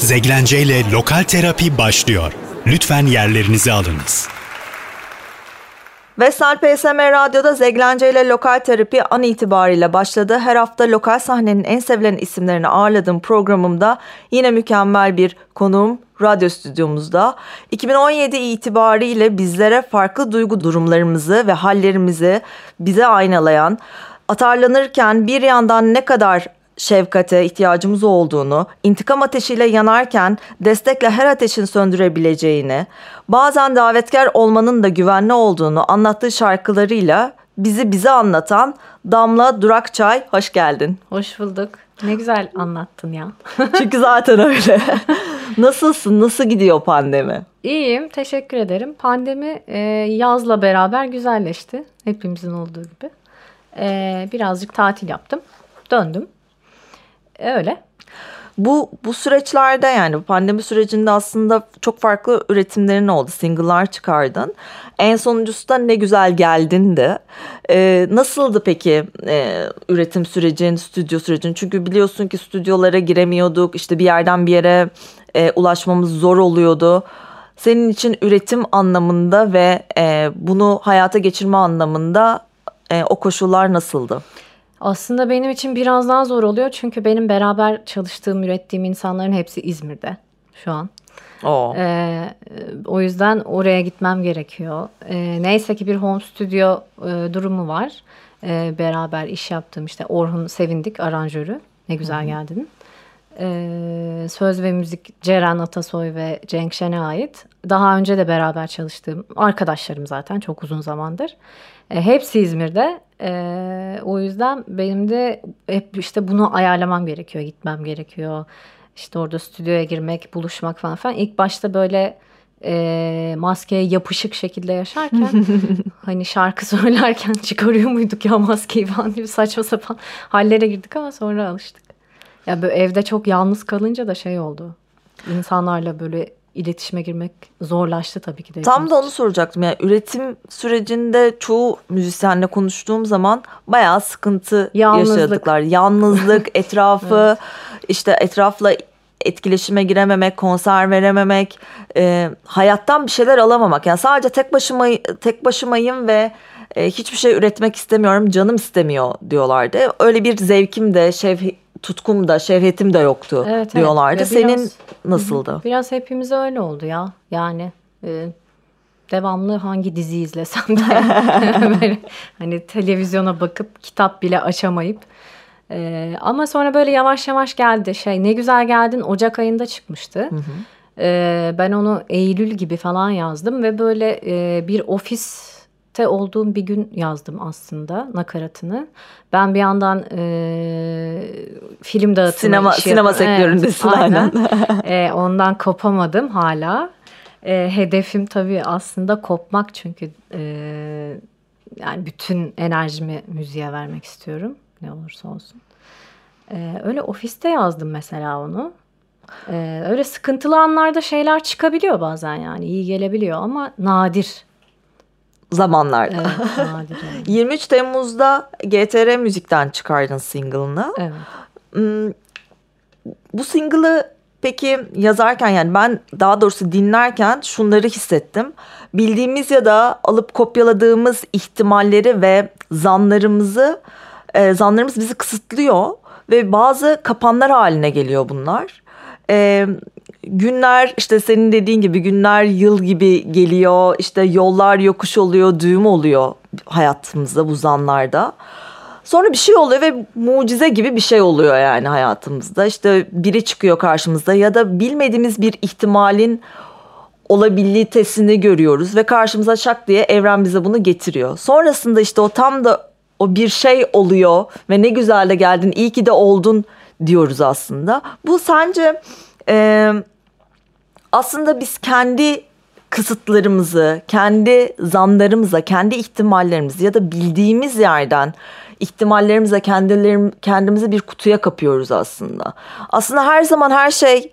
Zeglence ile Lokal Terapi başlıyor. Lütfen yerlerinizi alınız. Vestel PSM Radyo'da Zeglence ile Lokal Terapi an itibariyle başladı. Her hafta lokal sahnenin en sevilen isimlerini ağırladığım programımda yine mükemmel bir konuğum radyo stüdyomuzda. 2017 itibariyle bizlere farklı duygu durumlarımızı ve hallerimizi bize aynalayan, atarlanırken bir yandan ne kadar şefkate ihtiyacımız olduğunu, intikam ateşiyle yanarken destekle her ateşin söndürebileceğini, bazen davetkar olmanın da güvenli olduğunu anlattığı şarkılarıyla bizi bize anlatan Damla Durakçay hoş geldin. Hoş bulduk. Ne güzel anlattın ya. Çünkü zaten öyle. Nasılsın? Nasıl gidiyor pandemi? İyiyim. Teşekkür ederim. Pandemi e, yazla beraber güzelleşti. Hepimizin olduğu gibi. E, birazcık tatil yaptım. Döndüm. Öyle. Bu bu süreçlerde yani pandemi sürecinde aslında çok farklı üretimlerin oldu. Single'lar çıkardın. En sonuncusu da ne güzel geldin de. Ee, nasıldı peki e, üretim sürecin, stüdyo sürecin? Çünkü biliyorsun ki stüdyolara giremiyorduk. İşte bir yerden bir yere e, ulaşmamız zor oluyordu. Senin için üretim anlamında ve e, bunu hayata geçirme anlamında e, o koşullar nasıldı? Aslında benim için biraz daha zor oluyor çünkü benim beraber çalıştığım, ürettiğim insanların hepsi İzmir'de şu an. Oo. Ee, o yüzden oraya gitmem gerekiyor. Ee, neyse ki bir home studio e, durumu var. Ee, beraber iş yaptığım işte Orhun Sevindik aranjörü. Ne güzel geldin. Ee, söz ve müzik Ceren Atasoy ve Cenk Şen'e ait. Daha önce de beraber çalıştığım arkadaşlarım zaten çok uzun zamandır. E, hepsi İzmir'de. E, o yüzden benim de hep işte bunu ayarlamam gerekiyor, gitmem gerekiyor. İşte orada stüdyoya girmek, buluşmak falan falan. İlk başta böyle e, maskeye yapışık şekilde yaşarken hani şarkı söylerken çıkarıyor muyduk ya maskeyi falan gibi saçma sapan hallere girdik ama sonra alıştık. Ya böyle evde çok yalnız kalınca da şey oldu. İnsanlarla böyle iletişime girmek zorlaştı tabii ki de. Tam da onu soracaktım. Yani üretim sürecinde çoğu müzisyenle konuştuğum zaman bayağı sıkıntı Yalnızlık. yaşadıklar. Yalnızlık, etrafı, evet. işte etrafla etkileşime girememek, konser verememek, e, hayattan bir şeyler alamamak. Yani sadece tek başıma tek başımayım ve e, hiçbir şey üretmek istemiyorum, canım istemiyor diyorlardı. Öyle bir zevkim de, şev, tutkum da şehvetim de yoktu evet, diyorlardı. Evet. Senin biraz, nasıldı? Biraz hepimiz öyle oldu ya. Yani e, devamlı hangi dizi izlesem de böyle, hani televizyona bakıp kitap bile açamayıp e, ama sonra böyle yavaş yavaş geldi şey ne güzel geldin Ocak ayında çıkmıştı. Hı hı. E, ben onu Eylül gibi falan yazdım ve böyle e, bir ofis te olduğum bir gün yazdım aslında nakaratını. Ben bir yandan e, film dağıtımı sinema sinema sektöründesin evet, aynen. e, ondan kopamadım hala. E, hedefim tabii aslında kopmak çünkü e, yani bütün enerjimi müziğe vermek istiyorum ne olursa olsun. E, öyle ofiste yazdım mesela onu. Ee, öyle sıkıntılı anlarda şeyler çıkabiliyor bazen yani iyi gelebiliyor ama nadir zamanlarda. Evet, 23 Temmuz'da GTR Müzik'ten çıkardın single'ını. Evet. Hmm, bu single'ı peki yazarken yani ben daha doğrusu dinlerken şunları hissettim. Bildiğimiz ya da alıp kopyaladığımız ihtimalleri ve zanlarımızı e, zanlarımız bizi kısıtlıyor ve bazı kapanlar haline geliyor bunlar. E, günler işte senin dediğin gibi günler yıl gibi geliyor. İşte yollar yokuş oluyor, düğüm oluyor hayatımızda bu zanlarda. Sonra bir şey oluyor ve mucize gibi bir şey oluyor yani hayatımızda. İşte biri çıkıyor karşımızda ya da bilmediğimiz bir ihtimalin olabilitesini görüyoruz ve karşımıza şak diye evren bize bunu getiriyor. Sonrasında işte o tam da o bir şey oluyor ve ne güzel de geldin, iyi ki de oldun diyoruz aslında. Bu sence e, aslında biz kendi kısıtlarımızı, kendi zanlarımıza, kendi ihtimallerimizi ya da bildiğimiz yerden ihtimallerimize kendimizi bir kutuya kapıyoruz aslında. Aslında her zaman her şey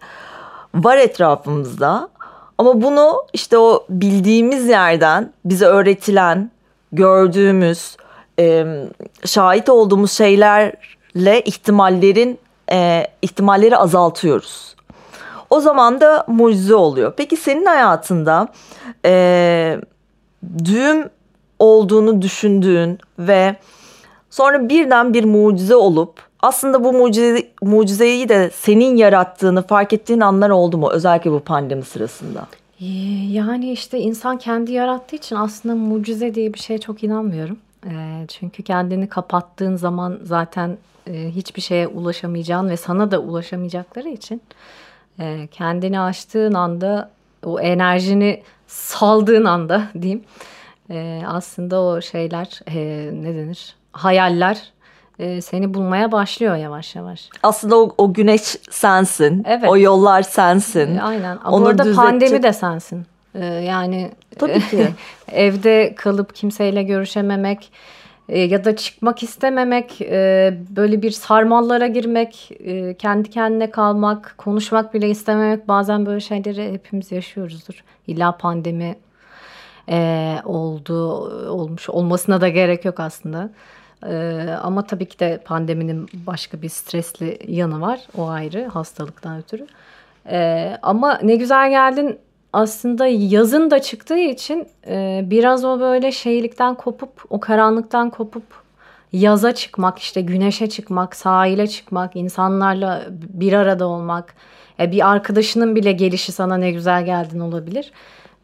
var etrafımızda ama bunu işte o bildiğimiz yerden bize öğretilen, gördüğümüz, e, şahit olduğumuz şeylerle ihtimallerin e, ihtimalleri azaltıyoruz. O zaman da mucize oluyor. Peki senin hayatında e, düğüm olduğunu düşündüğün ve sonra birden bir mucize olup aslında bu mucize, mucizeyi de senin yarattığını fark ettiğin anlar oldu mu? Özellikle bu pandemi sırasında. Ee, yani işte insan kendi yarattığı için aslında mucize diye bir şeye çok inanmıyorum. Ee, çünkü kendini kapattığın zaman zaten e, hiçbir şeye ulaşamayacağın ve sana da ulaşamayacakları için e, kendini açtığın anda o enerjini saldığın anda diyeyim e, aslında o şeyler ne denir hayaller seni bulmaya başlıyor yavaş yavaş. Aslında o, o güneş sensin. Evet. O yollar sensin. Aynen. Onu Orada düzeltecek... pandemi de sensin. Yani Tabii ki. evde kalıp kimseyle görüşememek e, ya da çıkmak istememek, e, böyle bir sarmallara girmek, e, kendi kendine kalmak, konuşmak bile istememek bazen böyle şeyleri hepimiz yaşıyoruzdur. İlla pandemi oldu, olmuş olmasına da gerek yok aslında. ama tabii ki de pandeminin başka bir stresli yanı var. O ayrı hastalıktan ötürü. ama ne güzel geldin aslında yazın da çıktığı için e, biraz o böyle şeylikten kopup o karanlıktan kopup yaza çıkmak işte güneşe çıkmak sahile çıkmak insanlarla bir arada olmak e, bir arkadaşının bile gelişi sana ne güzel geldin olabilir.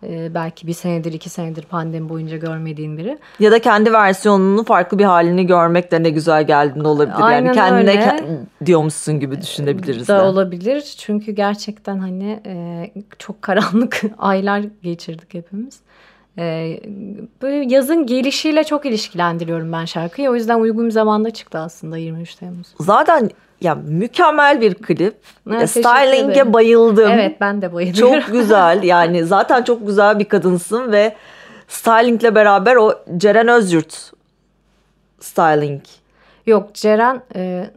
E, belki bir senedir iki senedir pandemi boyunca görmediğin biri. Ya da kendi versiyonunu farklı bir halini görmek de ne güzel geldin olabilir. Aynen yani kendine öyle. Ke- diyormuşsun gibi düşünebiliriz. Da de. olabilir çünkü gerçekten hani e, çok karanlık aylar geçirdik hepimiz. E, böyle yazın gelişiyle çok ilişkilendiriyorum ben şarkıyı. O yüzden uygun bir zamanda çıktı aslında 23 Temmuz. Zaten ya mükemmel bir klip. Ha, Styling'e bayıldım. Evet ben de bayılıyorum. Çok güzel yani zaten çok güzel bir kadınsın ve stylingle beraber o Ceren Özyurt styling. Yok Ceren e,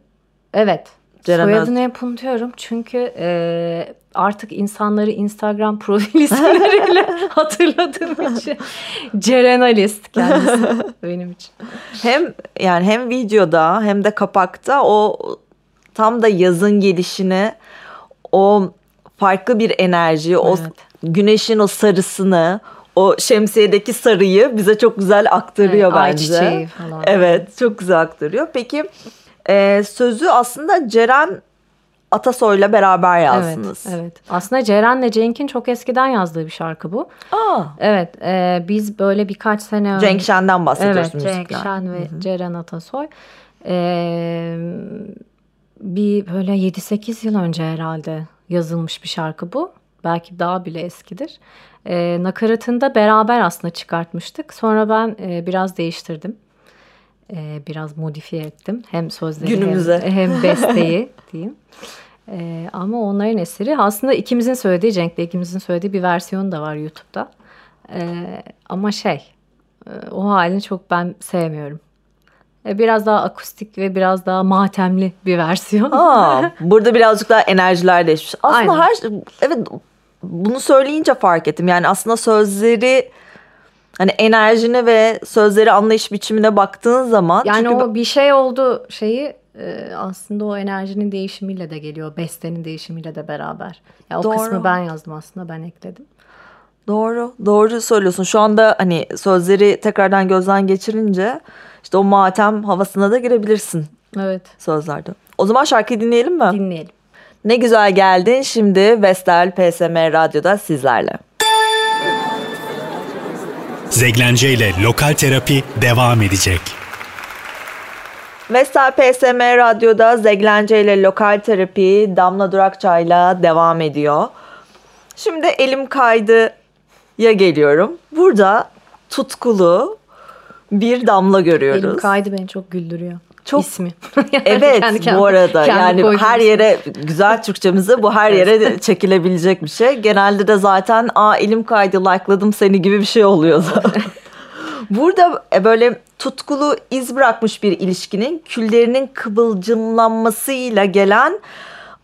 evet Ceren soyadını hep unutuyorum çünkü e, artık insanları Instagram profil isimleriyle hatırladığım için Ceren Alist kendisi benim için. Hem yani hem videoda hem de kapakta o tam da yazın gelişini o farklı bir enerji, evet. o güneşin o sarısını, o şemsiyedeki sarıyı bize çok güzel aktarıyor evet, bence. Ay falan. Evet, çok güzel aktarıyor. Peki e, sözü aslında Ceren Atasoy'la beraber yazdınız. Evet, evet. Aslında Ceren'le Cenk'in çok eskiden yazdığı bir şarkı bu. Aa. Evet, e, biz böyle birkaç sene önce... Cenk Şen'den bahsediyorsunuz. Evet, Cenk Şen ve Hı-hı. Ceren Atasoy. E, bir böyle 7-8 yıl önce herhalde yazılmış bir şarkı bu. Belki daha bile eskidir. E, nakaratını beraber aslında çıkartmıştık. Sonra ben e, biraz değiştirdim. E, biraz modifiye ettim. Hem sözleri Günümüze. hem, hem besteyi diyeyim. E, ama onların eseri aslında ikimizin söylediği, Cenk'le ikimizin söylediği bir versiyonu da var YouTube'da. E, ama şey, e, o halini çok ben sevmiyorum. E, biraz daha akustik ve biraz daha matemli bir versiyon. Aa, burada birazcık daha enerjiler değişmiş. Aslında Aynen. her şey, evet bunu söyleyince fark ettim. Yani aslında sözleri hani enerjine ve sözleri anlayış biçimine baktığın zaman yani o bir şey oldu şeyi e, aslında o enerjinin değişimiyle de geliyor. Bestenin değişimiyle de beraber. Ya o Doğru. kısmı ben yazdım aslında ben ekledim. Doğru. Doğru söylüyorsun. Şu anda hani sözleri tekrardan gözden geçirince işte o matem havasına da girebilirsin. Evet. Sözlerde. O zaman şarkıyı dinleyelim mi? Dinleyelim. Ne güzel geldin. Şimdi Vestel PSM Radyo'da sizlerle. Zeglence ile Lokal Terapi devam edecek. Vestel PSM Radyo'da Zeglence ile Lokal Terapi Damla Durakçay'la devam ediyor. Şimdi elim kaydı ya geliyorum. Burada tutkulu bir damla görüyoruz. Elim kaydı beni çok güldürüyor. Çok ismi. yani evet kendi, kendi, bu arada yani her yere güzel Türkçemizi bu her yere çekilebilecek bir şey. Genelde de zaten aa elim kaydı like'ladım seni gibi bir şey oluyor Burada e, böyle tutkulu iz bırakmış bir ilişkinin küllerinin kıvılcımlanmasıyla gelen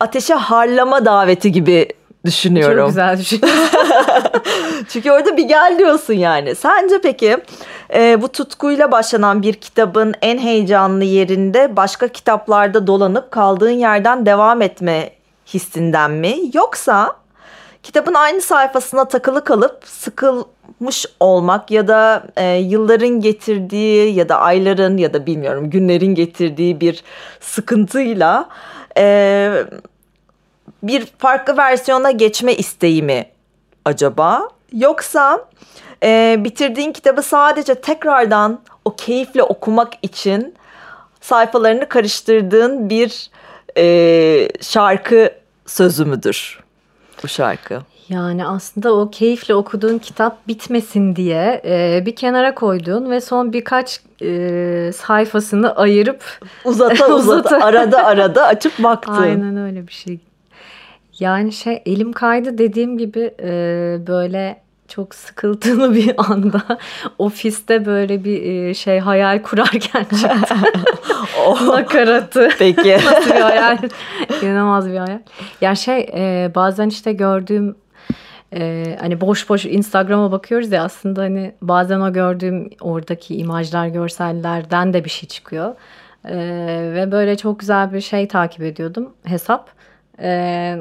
ateşe harlama daveti gibi düşünüyorum. Çok güzel düşünüyorsun. Çünkü orada bir gel diyorsun yani. Sence peki e, bu tutkuyla başlanan bir kitabın en heyecanlı yerinde başka kitaplarda dolanıp kaldığın yerden devam etme hissinden mi yoksa kitabın aynı sayfasına takılı kalıp sıkılmış olmak ya da e, yılların getirdiği ya da ayların ya da bilmiyorum günlerin getirdiği bir sıkıntıyla e, bir farklı versiyona geçme isteği mi acaba? Yoksa e, bitirdiğin kitabı sadece tekrardan o keyifle okumak için sayfalarını karıştırdığın bir e, şarkı sözü müdür bu şarkı? Yani aslında o keyifle okuduğun kitap bitmesin diye e, bir kenara koyduğun ve son birkaç e, sayfasını ayırıp uzata uzata arada arada açıp baktın. Aynen öyle bir şey. Yani şey elim kaydı dediğim gibi e, böyle çok sıkıntılı bir anda ofiste böyle bir e, şey hayal kurarken çıktı. oh, Nakaratı. Peki. Nasıl bir hayal? İnanılmaz bir hayal. Ya şey e, bazen işte gördüğüm ee, hani boş boş Instagram'a bakıyoruz ya aslında hani bazen o gördüğüm oradaki imajlar, görsellerden de bir şey çıkıyor. Ee, ve böyle çok güzel bir şey takip ediyordum hesap. Ee,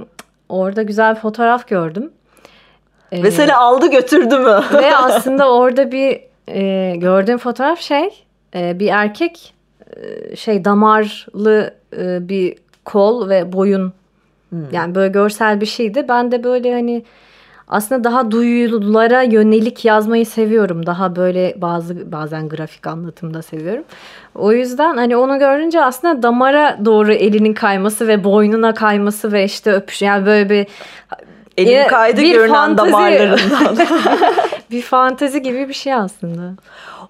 orada güzel bir fotoğraf gördüm. Ee, ve seni aldı götürdü mü? ve aslında orada bir e, gördüğüm fotoğraf şey e, bir erkek e, şey damarlı e, bir kol ve boyun hmm. yani böyle görsel bir şeydi. Ben de böyle hani aslında daha duyulara yönelik yazmayı seviyorum. Daha böyle bazı bazen grafik anlatımda seviyorum. O yüzden hani onu görünce aslında damara doğru elinin kayması ve boynuna kayması ve işte öpüş yani böyle bir Elim kaydı bir görünen fantezi, damarlarından. bir fantezi gibi bir şey aslında.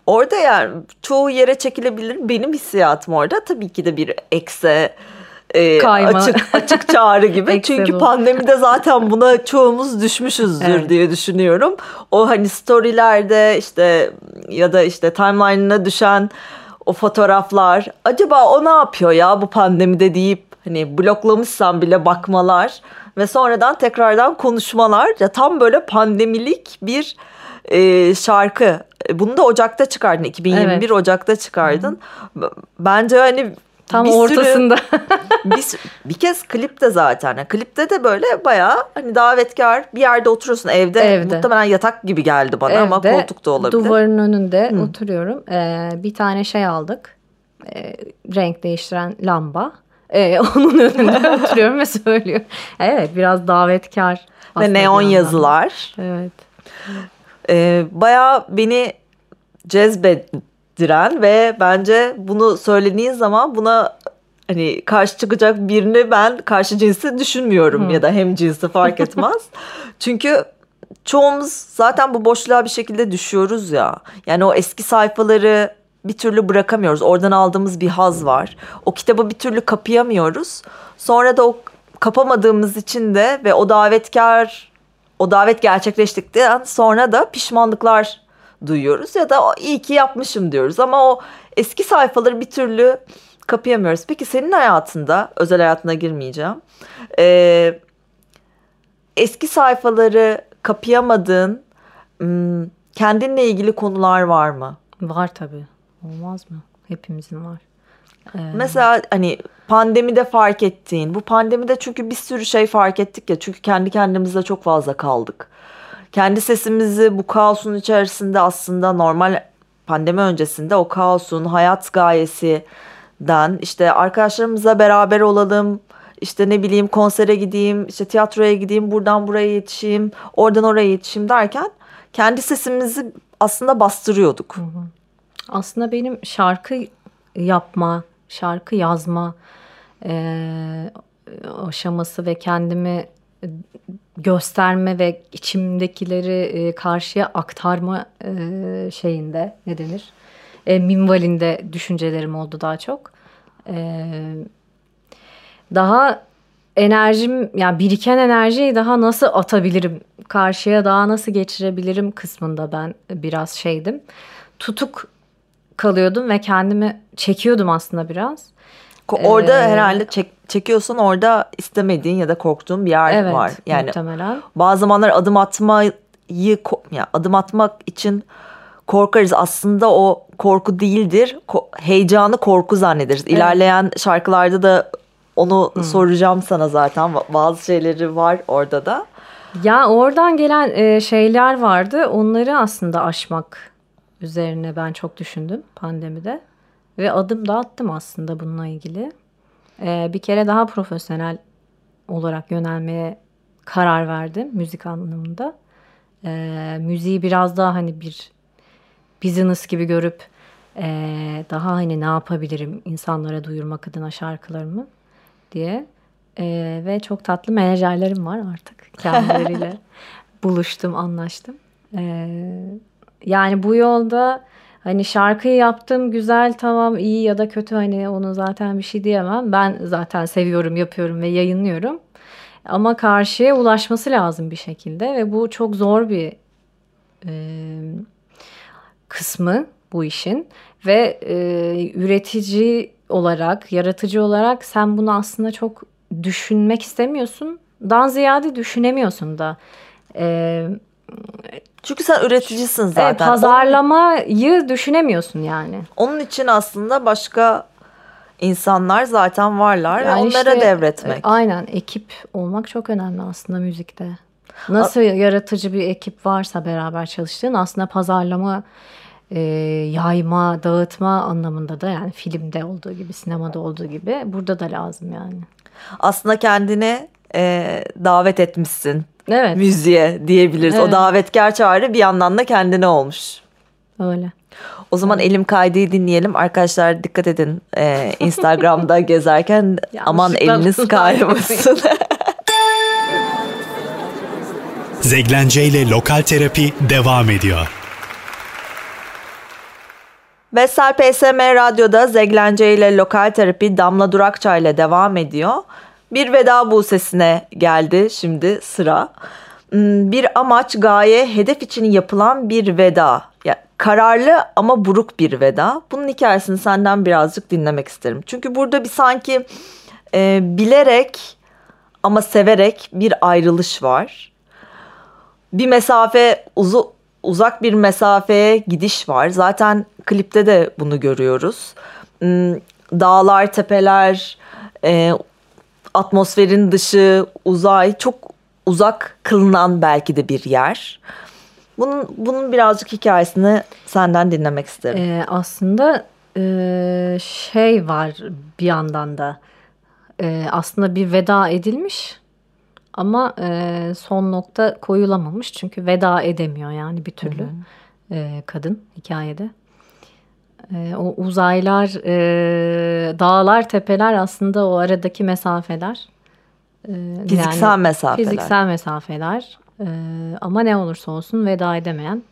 Orada yani çoğu yere çekilebilir. Benim hissiyatım orada tabii ki de bir ekse e, Kayma. açık açık çağrı gibi. Çünkü pandemide zaten buna çoğumuz düşmüşüzdür evet. diye düşünüyorum. O hani storylerde işte ya da işte timeline'ına düşen o fotoğraflar acaba o ne yapıyor ya bu pandemide deyip hani bloklamışsam bile bakmalar ve sonradan tekrardan konuşmalar ya tam böyle pandemilik bir e, şarkı. Bunu da Ocak'ta çıkardın. 2021 evet. Ocak'ta çıkardın. Hı. Bence hani Tam bir ortasında. Sürü, bir, bir kez klipte zaten. Klipte de böyle bayağı hani davetkar bir yerde oturuyorsun evde. evde. Muhtemelen yatak gibi geldi bana evde, ama koltuk da olabilir. Duvarın önünde Hı. oturuyorum. Ee, bir tane şey aldık. Ee, renk değiştiren lamba. Ee, onun önünde oturuyorum ve söylüyorum. Evet biraz davetkar. Ve neon yazılar. Evet. Ee, bayağı beni cezbetti diren ve bence bunu söylediğin zaman buna hani karşı çıkacak birini ben karşı cinsi düşünmüyorum Hı. ya da hem cinsi fark etmez. Çünkü çoğumuz zaten bu boşluğa bir şekilde düşüyoruz ya. Yani o eski sayfaları bir türlü bırakamıyoruz. Oradan aldığımız bir haz var. O kitabı bir türlü kapayamıyoruz. Sonra da o kapamadığımız için de ve o davetkar o davet gerçekleştikten sonra da pişmanlıklar duyuyoruz ya da iyi ki yapmışım diyoruz ama o eski sayfaları bir türlü kapayamıyoruz. Peki senin hayatında, özel hayatına girmeyeceğim. Ee, eski sayfaları kapayamadığın kendinle ilgili konular var mı? Var tabii. Olmaz mı? Hepimizin var. Ee... Mesela hani pandemide fark ettiğin, bu pandemide çünkü bir sürü şey fark ettik ya. Çünkü kendi kendimize çok fazla kaldık kendi sesimizi bu kaosun içerisinde aslında normal pandemi öncesinde o kaosun hayat gayesinden işte arkadaşlarımızla beraber olalım işte ne bileyim konsere gideyim işte tiyatroya gideyim buradan buraya yetişeyim oradan oraya yetişeyim derken kendi sesimizi aslında bastırıyorduk. Aslında benim şarkı yapma, şarkı yazma e, aşaması ve kendimi gösterme ve içimdekileri e, karşıya aktarma e, şeyinde ne denir? E, minvalinde düşüncelerim oldu daha çok. Daha enerjim yani biriken enerjiyi daha nasıl atabilirim? Karşıya daha nasıl geçirebilirim kısmında ben biraz şeydim. Tutuk kalıyordum ve kendimi çekiyordum aslında biraz. Orada ee, herhalde çek, çekiyorsan orada istemediğin ya da korktuğun bir yer evet, var. Yani muhtemelen. bazı zamanlar adım atmayı yani adım atmak için korkarız. Aslında o korku değildir. Ko- heyecanı korku zannederiz. Evet. İlerleyen şarkılarda da Onu hmm. soracağım sana zaten. Bazı şeyleri var orada da. Ya oradan gelen e, şeyler vardı. Onları aslında aşmak üzerine ben çok düşündüm pandemide. Ve adım da attım aslında bununla ilgili. E, bir kere daha profesyonel olarak yönelmeye karar verdim müzik anlamında. E, müziği biraz daha hani bir business gibi görüp e, daha hani ne yapabilirim insanlara duyurmak adına şarkılarımı diye. E, ve çok tatlı menajerlerim var artık kendileriyle buluştum, anlaştım. E, yani bu yolda hani şarkıyı yaptım güzel tamam iyi ya da kötü hani onu zaten bir şey diyemem. Ben zaten seviyorum, yapıyorum ve yayınlıyorum. Ama karşıya ulaşması lazım bir şekilde ve bu çok zor bir e, kısmı bu işin ve e, üretici olarak, yaratıcı olarak sen bunu aslında çok düşünmek istemiyorsun. Dan ziyade düşünemiyorsun da. E, çünkü sen üreticisin zaten. E, pazarlamayı Onun, düşünemiyorsun yani. Onun için aslında başka insanlar zaten varlar yani ve onlara işte, devretmek. E, aynen ekip olmak çok önemli aslında müzikte. Nasıl A- yaratıcı bir ekip varsa beraber çalıştığın aslında pazarlama e, yayma, dağıtma anlamında da yani filmde olduğu gibi, sinemada olduğu gibi burada da lazım yani. Aslında kendini e, davet etmişsin evet. müziğe diyebiliriz. Evet. O davetkar çağrı bir yandan da kendine olmuş. Öyle. O zaman evet. elim kaydığı dinleyelim. Arkadaşlar dikkat edin e, Instagram'da gezerken aman eliniz kaymasın. Zeglence ile Lokal Terapi devam ediyor. Vestel PSM Radyo'da Zeglence ile Lokal Terapi Damla Durakça ile devam ediyor. Bir veda bu sesine geldi şimdi sıra. Hmm, bir amaç, gaye, hedef için yapılan bir veda. Yani kararlı ama buruk bir veda. Bunun hikayesini senden birazcık dinlemek isterim. Çünkü burada bir sanki e, bilerek ama severek bir ayrılış var. Bir mesafe uzu, uzak bir mesafeye gidiş var. Zaten klipte de bunu görüyoruz. Hmm, dağlar, tepeler, e, atmosferin dışı, uzay çok uzak kılınan belki de bir yer. Bunun bunun birazcık hikayesini senden dinlemek isterim. Ee, aslında e, şey var bir yandan da e, aslında bir veda edilmiş ama e, son nokta koyulamamış çünkü veda edemiyor yani bir türlü e, kadın hikayede. E, o uzaylar, e, dağlar, tepeler aslında o aradaki mesafeler. E, fiziksel yani, mesafeler. Fiziksel mesafeler. E, ama ne olursa olsun veda edemeyen,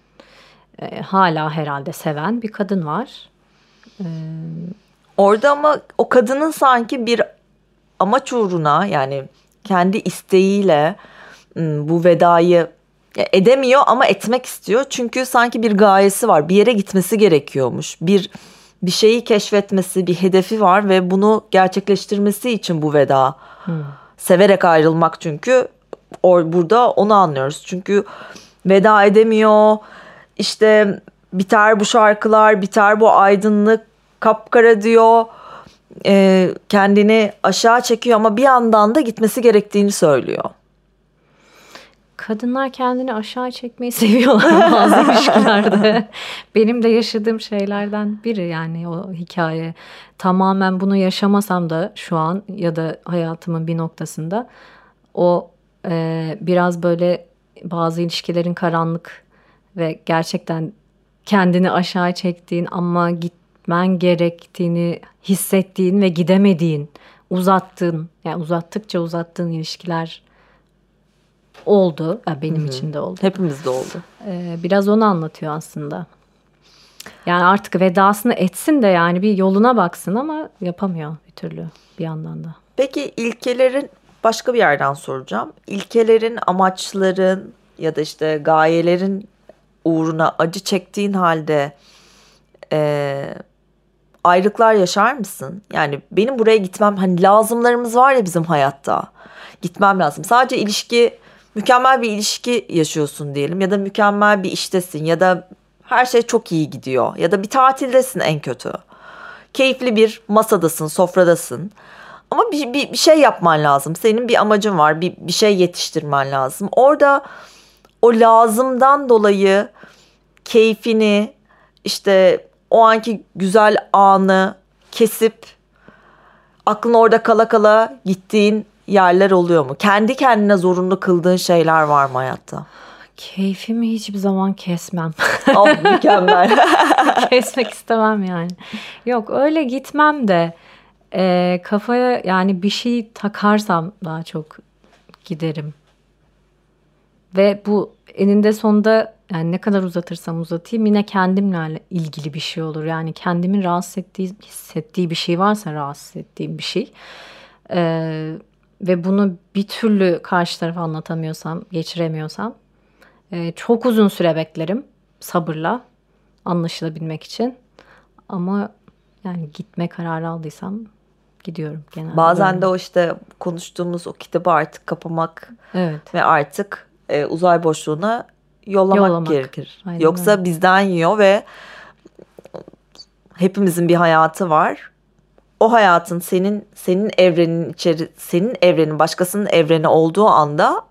e, hala herhalde seven bir kadın var. E, Orada ama o kadının sanki bir amaç uğruna yani kendi isteğiyle bu vedayı edemiyor ama etmek istiyor. Çünkü sanki bir gayesi var. Bir yere gitmesi gerekiyormuş. Bir bir şeyi keşfetmesi, bir hedefi var ve bunu gerçekleştirmesi için bu veda. Hmm. Severek ayrılmak çünkü or, burada onu anlıyoruz. Çünkü veda edemiyor. İşte biter bu şarkılar, biter bu aydınlık, kapkara diyor e, kendini aşağı çekiyor ama bir yandan da gitmesi gerektiğini söylüyor. Kadınlar kendini aşağı çekmeyi seviyorlar bazı ilişkilerde. Benim de yaşadığım şeylerden biri yani o hikaye. Tamamen bunu yaşamasam da şu an ya da hayatımın bir noktasında o e, biraz böyle bazı ilişkilerin karanlık ve gerçekten kendini aşağı çektiğin ama git gitmen gerektiğini hissettiğin ve gidemediğin, uzattığın, yani uzattıkça uzattığın ilişkiler oldu. Yani benim Hı-hı. için de oldu. Hepimizde oldu. Ee, biraz onu anlatıyor aslında. Yani artık vedasını etsin de yani bir yoluna baksın ama yapamıyor bir türlü bir yandan da. Peki ilkelerin başka bir yerden soracağım. İlkelerin, amaçların ya da işte gayelerin uğruna acı çektiğin halde e, ayrılıklar yaşar mısın? Yani benim buraya gitmem hani lazımlarımız var ya bizim hayatta. Gitmem lazım. Sadece ilişki mükemmel bir ilişki yaşıyorsun diyelim ya da mükemmel bir iştesin ya da her şey çok iyi gidiyor ya da bir tatildesin en kötü. Keyifli bir masadasın, sofradasın. Ama bir, bir, bir şey yapman lazım. Senin bir amacın var. Bir, bir şey yetiştirmen lazım. Orada o lazımdan dolayı keyfini işte o anki güzel anı kesip aklın orada kala kala gittiğin yerler oluyor mu? Kendi kendine zorunlu kıldığın şeyler var mı hayatta? Keyfimi hiçbir zaman kesmem. oh mükemmel. Kesmek istemem yani. Yok öyle gitmem de e, kafaya yani bir şey takarsam daha çok giderim. Ve bu eninde sonunda yani ne kadar uzatırsam uzatayım yine kendimle ilgili bir şey olur. Yani kendimin rahatsız ettiği, hissettiği bir şey varsa rahatsız ettiğim bir şey. Ee, ve bunu bir türlü karşı tarafa anlatamıyorsam, geçiremiyorsam e, çok uzun süre beklerim sabırla anlaşılabilmek için. Ama yani gitme kararı aldıysam gidiyorum genelde. Bazen böyle. de o işte konuştuğumuz o kitabı artık kapamak evet. ve artık e, uzay boşluğuna yollamak, yollamak. gerekir. Aynen Yoksa öyle. bizden yiyor ve hepimizin bir hayatı var. O hayatın senin senin evrenin içeri senin evrenin başkasının evreni olduğu anda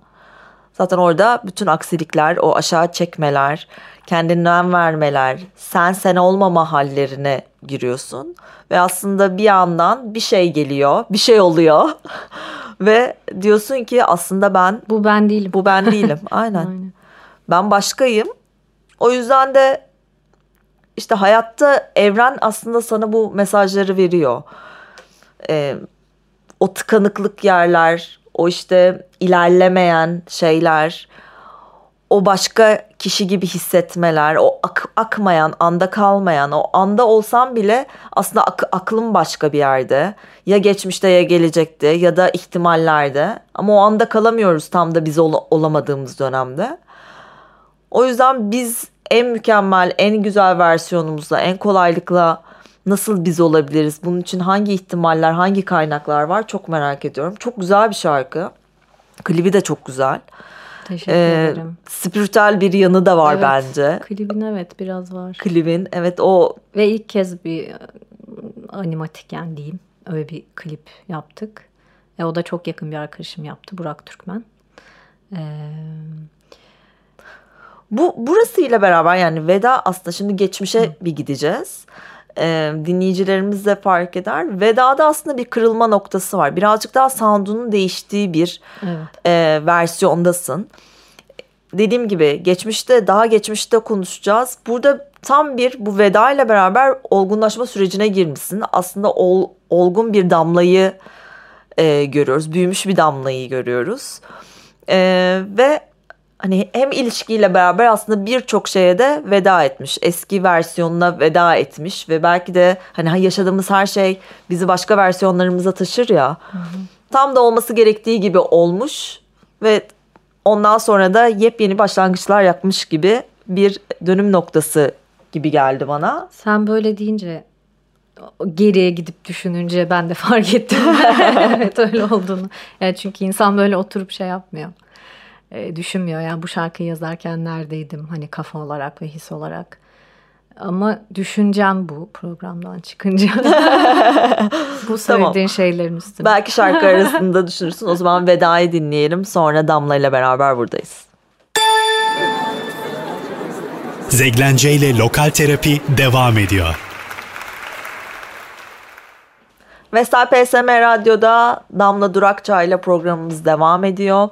zaten orada bütün aksilikler, o aşağı çekmeler, kendinden vermeler, sen sen olmama hallerine giriyorsun ve aslında bir yandan bir şey geliyor, bir şey oluyor. ve diyorsun ki aslında ben bu ben değilim. Bu ben değilim. Aynen. Aynen. Ben başkayım. O yüzden de işte hayatta evren aslında sana bu mesajları veriyor. Ee, o tıkanıklık yerler, o işte ilerlemeyen şeyler, o başka kişi gibi hissetmeler, o ak- akmayan, anda kalmayan, o anda olsam bile aslında ak- aklım başka bir yerde. Ya geçmişte ya gelecekte ya da ihtimallerde. Ama o anda kalamıyoruz tam da biz ol- olamadığımız dönemde. O yüzden biz en mükemmel, en güzel versiyonumuzla, en kolaylıkla nasıl biz olabiliriz? Bunun için hangi ihtimaller, hangi kaynaklar var çok merak ediyorum. Çok güzel bir şarkı. Klibi de çok güzel. Teşekkür ee, ederim. Spiritüel bir yanı da var evet, bence. Klibin evet biraz var. Klibin evet o. Ve ilk kez bir animatik yani diyeyim öyle bir klip yaptık. E, o da çok yakın bir arkadaşım yaptı Burak Türkmen. Eee bu burasıyla beraber yani veda aslında şimdi geçmişe Hı. bir gideceğiz. Ee, dinleyicilerimiz de fark eder. Veda'da aslında bir kırılma noktası var. Birazcık daha sound'unun değiştiği bir evet. e, versiyondasın. Dediğim gibi geçmişte daha geçmişte konuşacağız. Burada tam bir bu veda ile beraber olgunlaşma sürecine girmişsin. Aslında ol, olgun bir damlayı e, görüyoruz. Büyümüş bir damlayı görüyoruz. E, ve hani hem ilişkiyle beraber aslında birçok şeye de veda etmiş. Eski versiyonuna veda etmiş ve belki de hani yaşadığımız her şey bizi başka versiyonlarımıza taşır ya. Hı hı. Tam da olması gerektiği gibi olmuş ve ondan sonra da yepyeni başlangıçlar yapmış gibi bir dönüm noktası gibi geldi bana. Sen böyle deyince geriye gidip düşününce ben de fark ettim. evet öyle olduğunu. Yani çünkü insan böyle oturup şey yapmıyor e, düşünmüyor. Yani bu şarkıyı yazarken neredeydim hani kafa olarak ve his olarak. Ama düşüncem bu programdan çıkınca. bu söylediğin tamam. şeylerin üstüne. Belki şarkı arasında düşünürsün. O zaman vedayı dinleyelim. Sonra Damla ile beraber buradayız. Zeglence ile Lokal Terapi devam ediyor. Vestel PSM Radyo'da Damla Durakça ile programımız devam ediyor.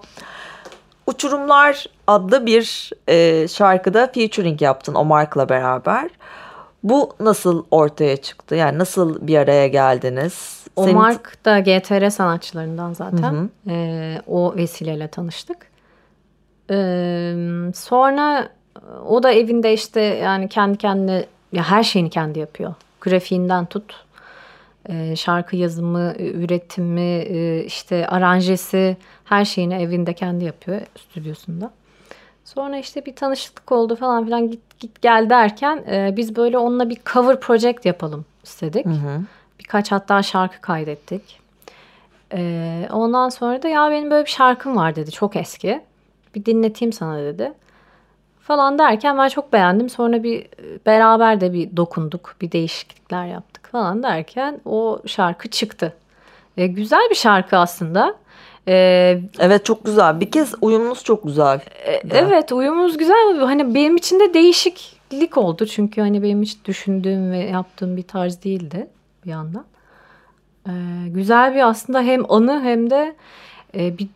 Uçurumlar adlı bir e, şarkıda featuring yaptın Omark'la beraber. Bu nasıl ortaya çıktı? Yani nasıl bir araya geldiniz? Omark da GTR sanatçılarından zaten. Hı hı. E, o vesileyle tanıştık. E, sonra o da evinde işte yani kendi kendine ya her şeyini kendi yapıyor. Grafiğinden tut e, şarkı yazımı, e, üretimi, e, işte aranjesi her şeyini evinde kendi yapıyor stüdyosunda. Sonra işte bir tanışıklık oldu falan filan git git gel derken biz böyle onunla bir cover project yapalım istedik. Hı hı. Birkaç hatta şarkı kaydettik. ondan sonra da ya benim böyle bir şarkım var dedi çok eski. Bir dinleteyim sana dedi falan derken ben çok beğendim. Sonra bir beraber de bir dokunduk, bir değişiklikler yaptık falan derken o şarkı çıktı. E, güzel bir şarkı aslında. E, Evet çok güzel. Bir kez uyumunuz çok güzel. e, evet uyumumuz güzel. Hani benim için de değişiklik oldu. Çünkü hani benim hiç düşündüğüm ve yaptığım bir tarz değildi bir yandan. E, güzel bir aslında hem anı hem de e, bir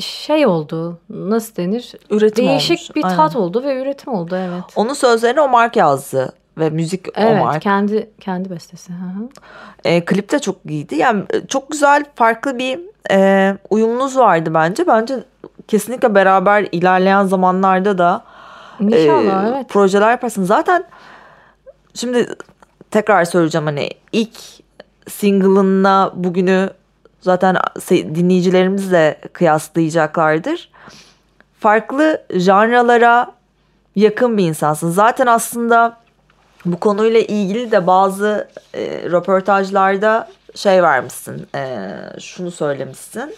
şey oldu. Nasıl denir? Üretim Değişik olmuş. bir Aynen. tat oldu ve üretim oldu evet. Onun sözlerini Omark yazdı ve müzik Evet Omark. kendi kendi bestesi. Hı hı. E, klip de çok iyiydi. Yani e, çok güzel farklı bir e, uyumunuz vardı bence. Bence kesinlikle beraber ilerleyen zamanlarda da İnşallah e, evet. projeler yaparsınız. Zaten şimdi tekrar söyleyeceğim hani ilk single'ınla bugünü zaten dinleyicilerimiz de kıyaslayacaklardır. Farklı janralara yakın bir insansın. Zaten aslında bu konuyla ilgili de bazı e, röportajlarda şey vermişsin, e, şunu söylemişsin.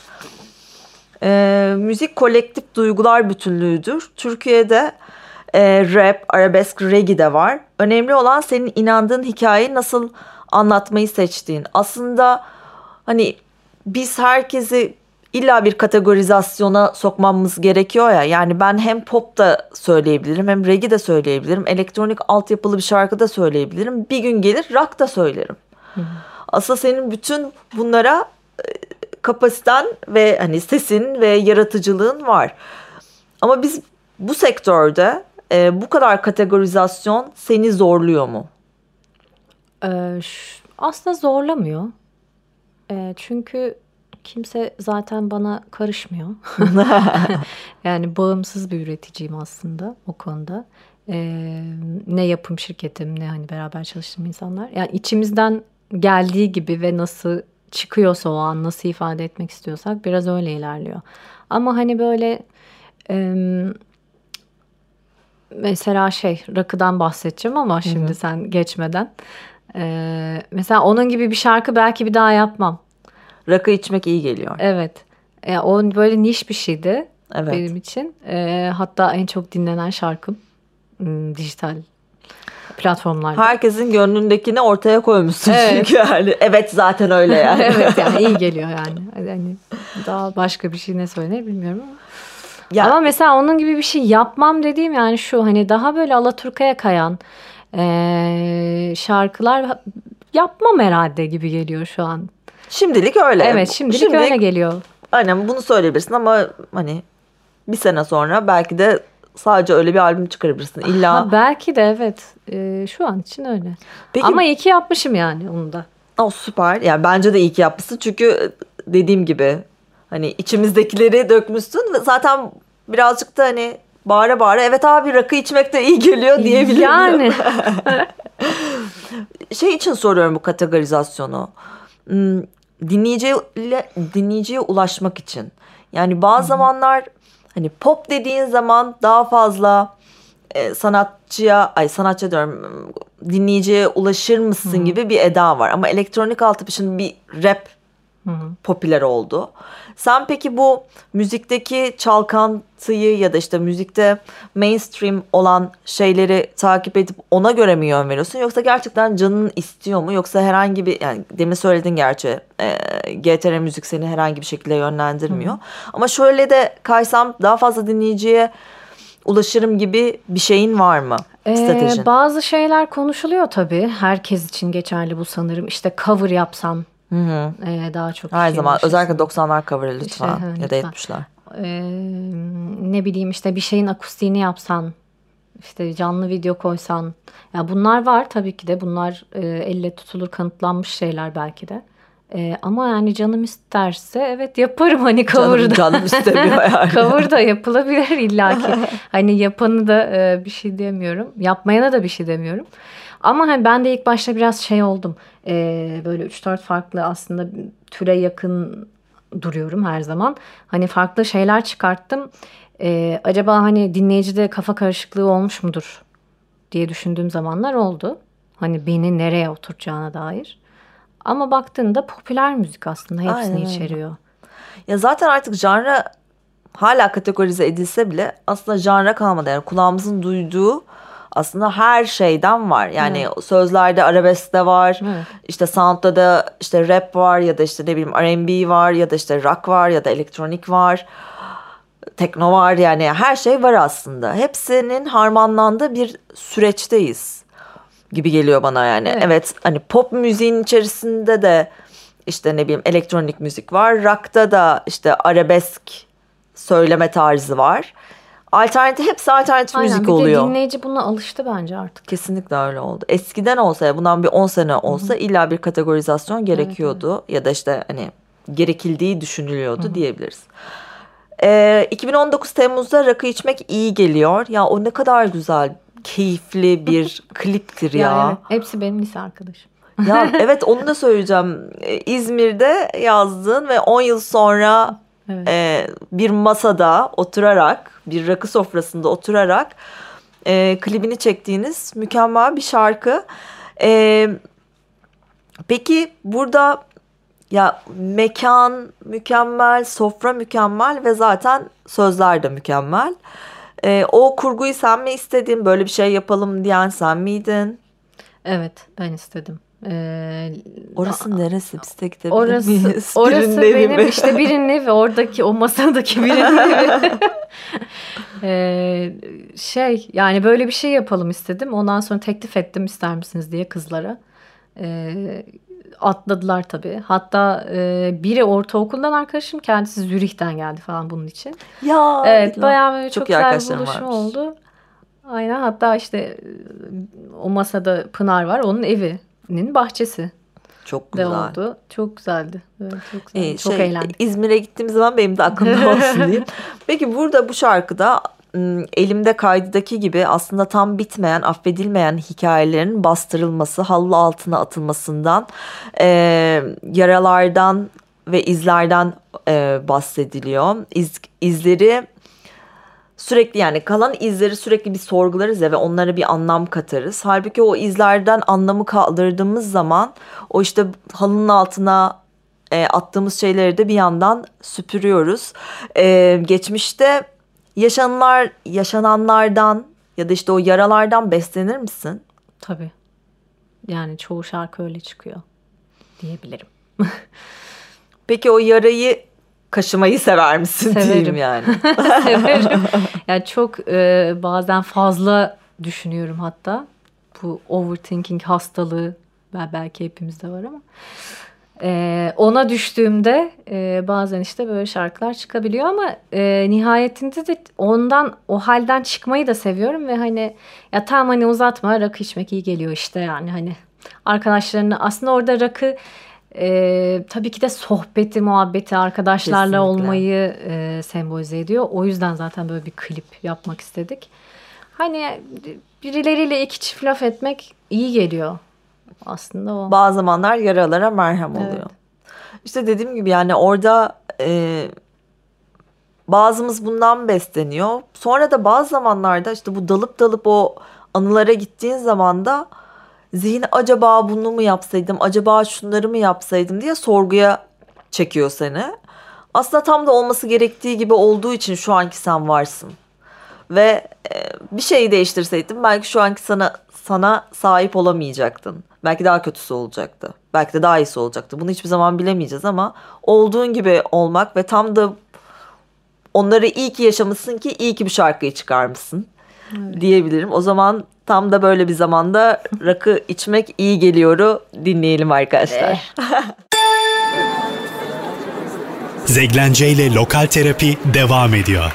E, müzik kolektif duygular bütünlüğüdür. Türkiye'de e, rap, arabesk, reggae de var. Önemli olan senin inandığın hikayeyi nasıl anlatmayı seçtiğin. Aslında hani biz herkesi illa bir kategorizasyona sokmamız gerekiyor ya. Yani ben hem pop da söyleyebilirim hem reggae de söyleyebilirim. Elektronik altyapılı bir şarkı da söyleyebilirim. Bir gün gelir rock da söylerim. Aslında senin bütün bunlara e, kapasiten ve hani sesin ve yaratıcılığın var. Ama biz bu sektörde e, bu kadar kategorizasyon seni zorluyor mu? Ee, aslında zorlamıyor. Ee, çünkü kimse zaten bana karışmıyor. yani bağımsız bir üreticiyim aslında o konuda. Ee, ne yapım şirketim ne hani beraber çalıştığım insanlar. Yani içimizden geldiği gibi ve nasıl çıkıyorsa o an nasıl ifade etmek istiyorsak biraz öyle ilerliyor. Ama hani böyle em, mesela şey rakıdan bahsedeceğim ama şimdi sen geçmeden. Ee, mesela onun gibi bir şarkı belki bir daha yapmam. Rakı içmek iyi geliyor. Evet. E, o böyle niş bir şeydi Evet. benim için. E, hatta en çok dinlenen şarkım hmm, dijital platformlarda. Herkesin gönlündekini ortaya koymuşsun Evet. çünkü yani. Evet zaten öyle yani. evet yani iyi geliyor yani. Hani daha başka bir şey ne söylenir bilmiyorum ama. Ya- Ama mesela onun gibi bir şey yapmam dediğim yani şu hani daha böyle Alaturka'ya kayan e, şarkılar yapmam herhalde gibi geliyor şu an. Şimdilik öyle. Evet şimdilik, öyle geliyor. Aynen bunu söyleyebilirsin ama hani bir sene sonra belki de sadece öyle bir albüm çıkarabilirsin. İlla Ha, belki de evet. E, şu an için öyle. Peki- Ama iyi ki yapmışım yani onu da. o süper. Yani bence de iyi ki yapmışsın. Çünkü dediğim gibi hani içimizdekileri dökmüşsün zaten birazcık da hani bağıra bağıra evet abi rakı içmek de iyi geliyor diyebilirim. Yani şey için soruyorum bu kategorizasyonu. Hmm, Dinleyiciye, dinleyiciye ulaşmak için. Yani bazı zamanlar hani pop dediğin zaman daha fazla e, sanatçıya ay sanatçı diyorum dinleyiciye ulaşır mısın gibi bir eda var. Ama elektronik altyapı şimdi bir rap popüler oldu. Sen peki bu müzikteki çalkantıyı ya da işte müzikte mainstream olan şeyleri takip edip ona göre mi yön veriyorsun? Yoksa gerçekten canın istiyor mu? Yoksa herhangi bir yani demin söyledin gerçi e, GTR müzik seni herhangi bir şekilde yönlendirmiyor. Ama şöyle de kaysam daha fazla dinleyiciye ulaşırım gibi bir şeyin var mı? Ee, Stratejin. bazı şeyler konuşuluyor tabii. Herkes için geçerli bu sanırım. İşte cover yapsam Hı hı. e, daha çok Her şey zaman ulaşırsın. özellikle 90'lar cover'ı lütfen İşte, ha, ya da lütfen. 70'ler. Ee, ne bileyim işte bir şeyin akustiğini yapsan işte canlı video koysan ya bunlar var tabii ki de bunlar e, elle tutulur kanıtlanmış şeyler belki de E, ama yani canım isterse evet yaparım hani Canım, cover'da canım istemiyor yani. cover da yapılabilir illaki hani yapanı da e, bir şey demiyorum yapmayana da bir şey demiyorum ama hani ben de ilk başta biraz şey oldum E, böyle 3-4 farklı aslında türe yakın duruyorum her zaman. Hani farklı şeyler çıkarttım. Ee, acaba hani dinleyicide kafa karışıklığı olmuş mudur diye düşündüğüm zamanlar oldu. Hani beni nereye oturacağına dair. Ama baktığında popüler müzik aslında hepsini Aynen içeriyor. Ya zaten artık janra hala kategorize edilse bile aslında janra kalmadı. Yani kulağımızın duyduğu aslında her şeyden var. Yani evet. sözlerde arabesk de var. Evet. İşte sound'da da işte rap var ya da işte ne bileyim R&B var ya da işte rock var ya da elektronik var. Tekno var yani her şey var aslında. Hepsinin harmanlandığı bir süreçteyiz gibi geliyor bana yani. Evet, evet hani pop müziğin içerisinde de işte ne bileyim elektronik müzik var. Rock'ta da işte arabesk söyleme tarzı var. Alternatif hepsi alternatif Aynen, müzik bir oluyor. De dinleyici buna alıştı bence artık. Kesinlikle öyle oldu. Eskiden olsa bundan bir 10 sene olsa Hı-hı. illa bir kategorizasyon gerekiyordu. Evet, evet. Ya da işte hani gerekildiği düşünülüyordu Hı-hı. diyebiliriz. Ee, 2019 Temmuz'da rakı içmek iyi geliyor. Ya o ne kadar güzel, keyifli bir kliptir ya. ya evet, hepsi benim lise arkadaşım. ya evet onu da söyleyeceğim. Ee, İzmir'de yazdın ve 10 yıl sonra evet. e, bir masada oturarak, bir rakı sofrasında oturarak e, klibini çektiğiniz mükemmel bir şarkı. E, peki burada ya mekan mükemmel, sofra mükemmel ve zaten sözler de mükemmel. E, o kurguyu sen mi istedin? Böyle bir şey yapalım diyen sen miydin? Evet ben istedim. Ee, orası neresi? Biz de orası, miyiz? Orası benim mi? işte birinin evi. Oradaki o masadaki birinin evi. ee, şey yani böyle bir şey yapalım istedim. Ondan sonra teklif ettim ister misiniz diye kızlara. Ee, atladılar tabii. Hatta e, biri ortaokuldan arkadaşım kendisi Zürih'ten geldi falan bunun için. Ya evet bayağı böyle çok, çok güzel bir buluşma varmış. oldu. Aynen hatta işte o masada Pınar var onun evinin bahçesi. Çok güzel. oldu. Çok güzeldi. Evet, çok güzeldi. Ee, çok şey, eğlendik. İzmir'e gittiğim zaman benim de aklımda olsun diyeyim. Peki burada bu şarkıda elimde kaydedeki gibi aslında tam bitmeyen, affedilmeyen hikayelerin bastırılması, halı altına atılmasından, e, yaralardan ve izlerden e, bahsediliyor. İz, izleri sürekli yani kalan izleri sürekli bir sorgularız ya ve onlara bir anlam katarız. Halbuki o izlerden anlamı kaldırdığımız zaman o işte halının altına e, attığımız şeyleri de bir yandan süpürüyoruz. E, geçmişte yaşananlar yaşananlardan ya da işte o yaralardan beslenir misin? Tabii. Yani çoğu şarkı öyle çıkıyor diyebilirim. Peki o yarayı kaşımayı sever misin Severim. diyeyim yani. Severim. Yani çok e, bazen fazla düşünüyorum hatta. Bu overthinking hastalığı belki hepimizde var ama ee, ona düştüğümde e, bazen işte böyle şarkılar çıkabiliyor ama e, nihayetinde de ondan o halden çıkmayı da seviyorum ve hani ya tam hani uzatma rakı içmek iyi geliyor işte yani hani arkadaşlarını aslında orada rakı e, tabii ki de sohbeti muhabbeti arkadaşlarla Kesinlikle. olmayı e, sembolize ediyor. O yüzden zaten böyle bir klip yapmak istedik. Hani birileriyle iki çift laf etmek iyi geliyor aslında o. Bazı zamanlar yaralara merhem oluyor. Evet. İşte dediğim gibi yani orada e, bazımız bundan besleniyor. Sonra da bazı zamanlarda işte bu dalıp dalıp o anılara gittiğin zaman da zihin acaba bunu mu yapsaydım, acaba şunları mı yapsaydım diye sorguya çekiyor seni. Aslında tam da olması gerektiği gibi olduğu için şu anki sen varsın. Ve e, bir şeyi değiştirseydim belki şu anki sana sana sahip olamayacaktın. Belki daha kötüsü olacaktı. Belki de daha iyisi olacaktı. Bunu hiçbir zaman bilemeyeceğiz ama olduğun gibi olmak ve tam da onları iyi ki yaşamışsın ki iyi ki bir şarkıyı çıkarmışsın evet. diyebilirim. O zaman tam da böyle bir zamanda rakı içmek iyi geliyoru dinleyelim arkadaşlar. Zeglence ile Lokal Terapi devam ediyor.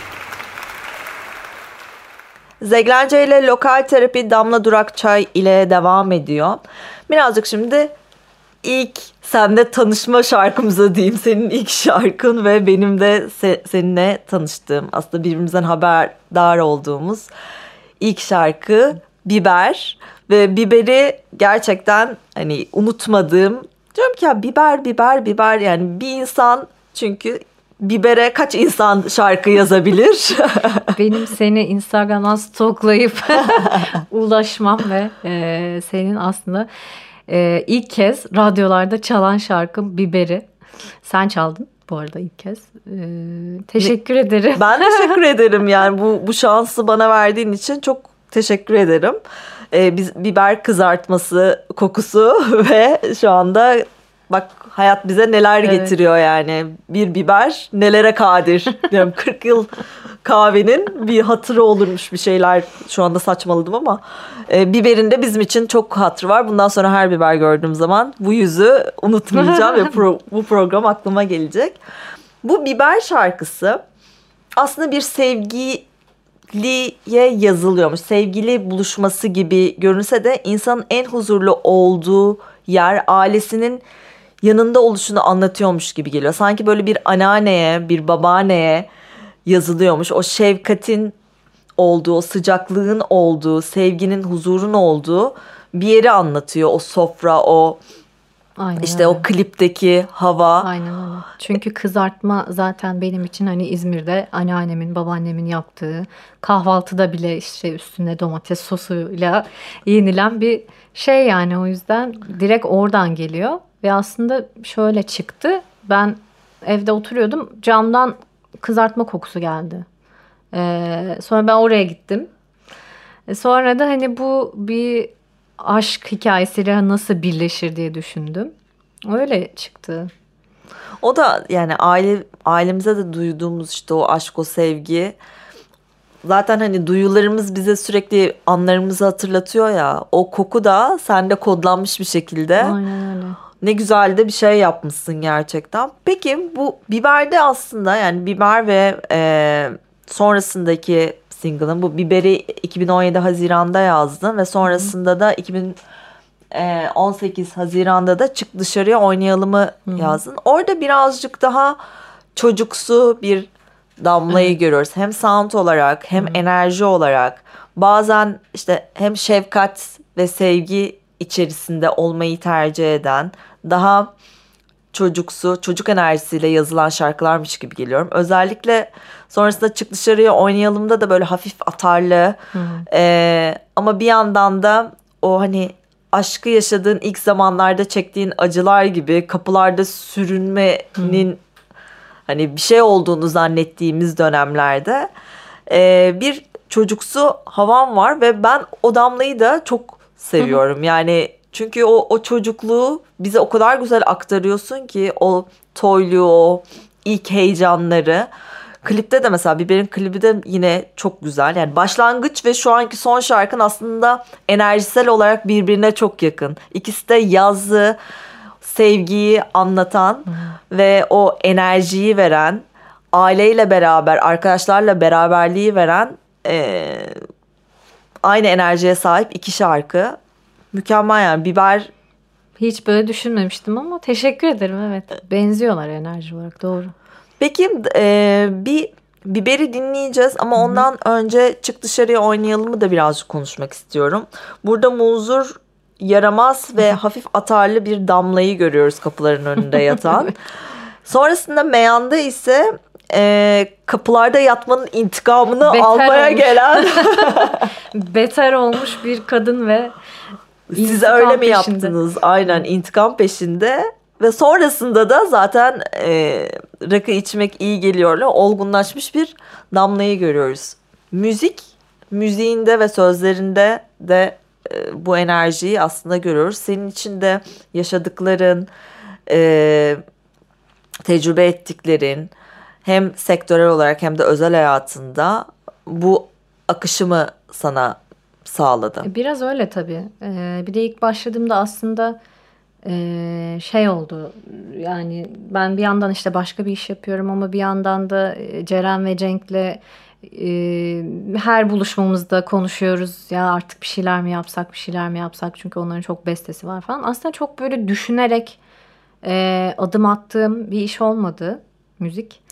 Zeglence ile Lokal Terapi Damla Durak Çay ile devam ediyor. Birazcık şimdi ilk sende tanışma şarkımıza diyeyim. Senin ilk şarkın ve benim de se- seninle tanıştığım aslında birbirimizden haberdar olduğumuz ilk şarkı Biber ve biberi gerçekten hani unutmadığım diyorum ki ya biber biber biber yani bir insan çünkü bibere kaç insan şarkı yazabilir? Benim seni Instagram'dan stoklayıp ulaşmam ve e, senin aslında e, ilk kez radyolarda çalan şarkım Biberi. Sen çaldın bu arada ilk kez. Ee, teşekkür ederim. Ben teşekkür ederim yani bu bu şansı bana verdiğin için çok teşekkür ederim. Ee, biz biber kızartması kokusu ve şu anda bak hayat bize neler evet. getiriyor yani. Bir biber nelere kadir. Diyorum 40 yıl kahvenin bir hatırı olurmuş bir şeyler. Şu anda saçmaladım ama e, biberin de bizim için çok hatırı var. Bundan sonra her biber gördüğüm zaman bu yüzü unutmayacağım ve pro, bu program aklıma gelecek. Bu biber şarkısı aslında bir sevgi sevgiliye yazılıyormuş. Sevgili buluşması gibi görünse de insanın en huzurlu olduğu yer ailesinin yanında oluşunu anlatıyormuş gibi geliyor. Sanki böyle bir anneanneye, bir babaanneye yazılıyormuş. O şefkatin olduğu, o sıcaklığın olduğu, sevginin, huzurun olduğu bir yeri anlatıyor. O sofra, o Aynen işte öyle. o klipteki hava. Aynen öyle. Çünkü kızartma zaten benim için hani İzmir'de anneannemin, babaannemin yaptığı kahvaltıda bile işte üstünde domates sosuyla yenilen bir şey yani o yüzden direkt oradan geliyor. Ve aslında şöyle çıktı. Ben evde oturuyordum. Camdan kızartma kokusu geldi. Ee, sonra ben oraya gittim. E, sonra da hani bu bir aşk hikayesiyle nasıl birleşir diye düşündüm. Öyle çıktı. O da yani aile ailemize de duyduğumuz işte o aşk o sevgi zaten hani duyularımız bize sürekli anlarımızı hatırlatıyor ya. O koku da sende kodlanmış bir şekilde. Aynen öyle. Ne güzel de bir şey yapmışsın gerçekten. Peki bu biberde aslında yani biber ve e, sonrasındaki single'ın bu biberi 2017 Haziran'da yazdın ve sonrasında da 2018 Haziran'da da çık dışarıya oynayalımı yazdın. Orada birazcık daha çocuksu bir damlayı Hı. görüyoruz. Hem sound olarak hem Hı. enerji olarak bazen işte hem şefkat ve sevgi içerisinde olmayı tercih eden daha çocuksu, çocuk enerjisiyle yazılan şarkılarmış gibi geliyorum. Özellikle sonrasında çık dışarıya oynayalımda da böyle hafif atarlı e, ama bir yandan da o hani aşkı yaşadığın ilk zamanlarda çektiğin acılar gibi kapılarda sürünmenin Hı. hani bir şey olduğunu zannettiğimiz dönemlerde e, bir çocuksu havam var ve ben o damlayı da çok seviyorum. Hı. Yani çünkü o, o çocukluğu bize o kadar güzel aktarıyorsun ki o toyluğu, o ilk heyecanları. Klipte de mesela Biber'in klibi de yine çok güzel. Yani başlangıç ve şu anki son şarkın aslında enerjisel olarak birbirine çok yakın. İkisi de yazı, sevgiyi anlatan ve o enerjiyi veren, aileyle beraber, arkadaşlarla beraberliği veren e, aynı enerjiye sahip iki şarkı mükemmel yani biber hiç böyle düşünmemiştim ama teşekkür ederim evet. Benziyorlar enerji olarak doğru. Peki e, bir biberi dinleyeceğiz ama Hı-hı. ondan önce çık dışarıya oynayalımı da birazcık konuşmak istiyorum. Burada muzur yaramaz ve hafif atarlı bir damlayı görüyoruz kapıların önünde yatan. Sonrasında meyanda ise e, kapılarda yatmanın intikamını Beter almaya olmuş. gelen beter olmuş bir kadın ve siz öyle mi peşinde. yaptınız? Aynen intikam peşinde. Ve sonrasında da zaten e, rakı içmek iyi geliyorla olgunlaşmış bir Damla'yı görüyoruz. Müzik, müziğinde ve sözlerinde de e, bu enerjiyi aslında görüyoruz. Senin için de yaşadıkların, e, tecrübe ettiklerin hem sektörel olarak hem de özel hayatında bu akışımı sana sağladı. Biraz öyle tabii. Ee, bir de ilk başladığımda aslında şey oldu. Yani ben bir yandan işte başka bir iş yapıyorum ama bir yandan da Ceren ve Cenk'le her buluşmamızda konuşuyoruz. Ya artık bir şeyler mi yapsak, bir şeyler mi yapsak? Çünkü onların çok bestesi var falan. Aslında çok böyle düşünerek adım attığım bir iş olmadı müzik.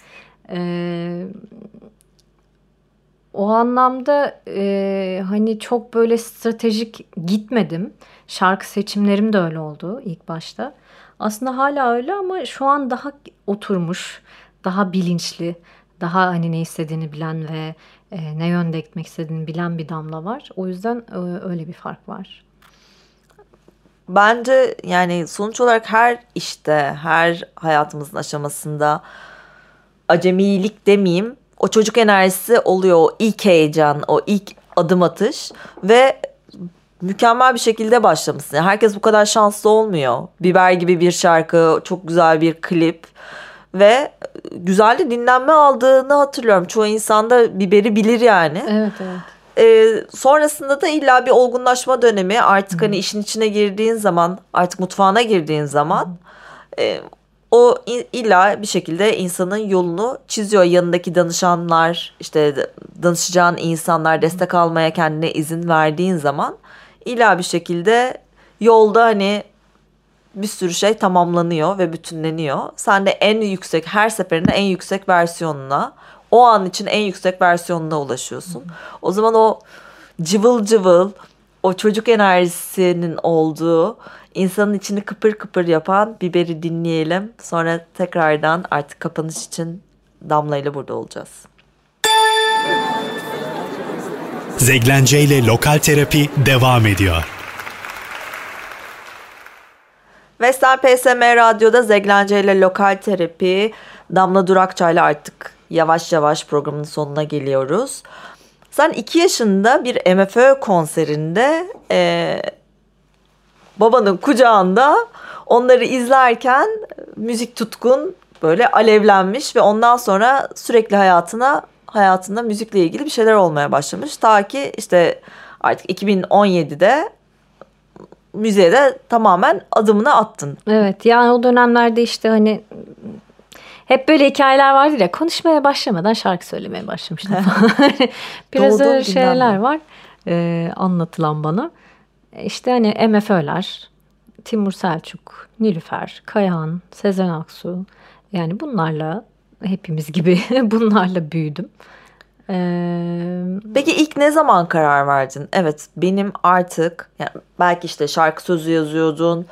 O anlamda hani çok böyle stratejik gitmedim. Şarkı seçimlerim de öyle oldu ilk başta. Aslında hala öyle ama şu an daha oturmuş, daha bilinçli, daha hani ne istediğini bilen ve e, ne yönde gitmek istediğini bilen bir Damla var. O yüzden e, öyle bir fark var. Bence yani sonuç olarak her işte, her hayatımızın aşamasında acemilik demeyeyim o çocuk enerjisi oluyor. O ilk heyecan, o ilk adım atış ve mükemmel bir şekilde başlamışsın. Yani herkes bu kadar şanslı olmuyor. Biber gibi bir şarkı, çok güzel bir klip ve güzel de dinlenme aldığını hatırlıyorum. Çoğu insan da biberi bilir yani. Evet evet. Ee, sonrasında da illa bir olgunlaşma dönemi artık hani işin içine girdiğin zaman artık mutfağına girdiğin zaman e, o illa bir şekilde insanın yolunu çiziyor. Yanındaki danışanlar işte danışacağın insanlar destek almaya kendine izin verdiğin zaman illa bir şekilde yolda hani bir sürü şey tamamlanıyor ve bütünleniyor. Sen de en yüksek her seferinde en yüksek versiyonuna o an için en yüksek versiyonuna ulaşıyorsun. O zaman o cıvıl cıvıl o çocuk enerjisinin olduğu insanın içini kıpır kıpır yapan biberi dinleyelim. Sonra tekrardan artık kapanış için Damla ile burada olacağız. Zeglence ile Lokal Terapi devam ediyor. Vestel PSM Radyo'da Zeglence ile Lokal Terapi Damla Durakçay'la artık yavaş yavaş programın sonuna geliyoruz. Sen iki yaşında bir MFÖ konserinde e, babanın kucağında onları izlerken müzik tutkun böyle alevlenmiş ve ondan sonra sürekli hayatına hayatında müzikle ilgili bir şeyler olmaya başlamış. Ta ki işte artık 2017'de müziğe de tamamen adımını attın. Evet yani o dönemlerde işte hani hep böyle hikayeler vardı ya konuşmaya başlamadan şarkı söylemeye başlamıştım falan. Biraz Doğdun öyle şeyler var e, anlatılan bana. E, İşte hani MFÖ'ler, Timur Selçuk, Nilüfer, Kayahan, Sezen Aksu yani bunlarla hepimiz gibi bunlarla büyüdüm. Ee, Peki ilk ne zaman karar verdin? Evet benim artık yani belki işte şarkı sözü yazıyordun.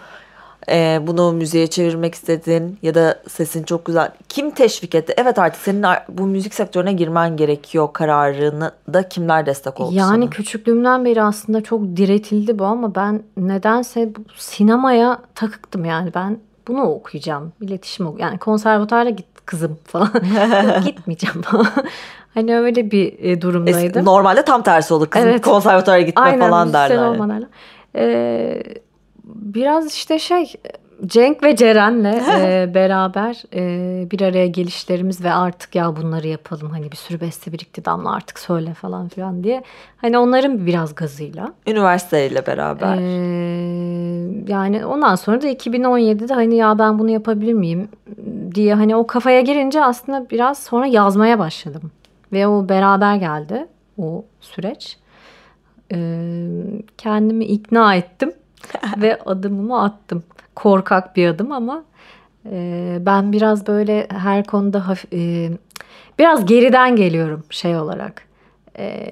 e, bunu müziğe çevirmek istedin ya da sesin çok güzel. Kim teşvik etti? Evet artık senin bu müzik sektörüne girmen gerekiyor kararını da kimler destek oldu Yani sana? küçüklüğümden beri aslında çok diretildi bu ama ben nedense sinemaya takıktım yani ben bunu okuyacağım. İletişim ok yani konservatuara git kızım falan. Yok, gitmeyeceğim falan. hani öyle bir e, Es- durumdaydım. Normalde tam tersi olur. Kızım Evet. konservatuara gitme Aynen falan müzisyen derler. olmalarla. Ee, biraz işte şey Cenk ve Ceren'le e, beraber e, bir araya gelişlerimiz ve artık ya bunları yapalım hani bir sürü beste birikti Damla artık söyle falan filan diye. Hani onların biraz gazıyla. Üniversiteyle beraber. Ee, yani ondan sonra da 2017'de hani ya ben bunu yapabilir miyim diye hani o kafaya girince aslında biraz sonra yazmaya başladım. Ve o beraber geldi o süreç. Ee, kendimi ikna ettim ve adımımı attım. Korkak bir adım ama e, ben biraz böyle her konuda hafif, e, biraz geriden geliyorum şey olarak. E,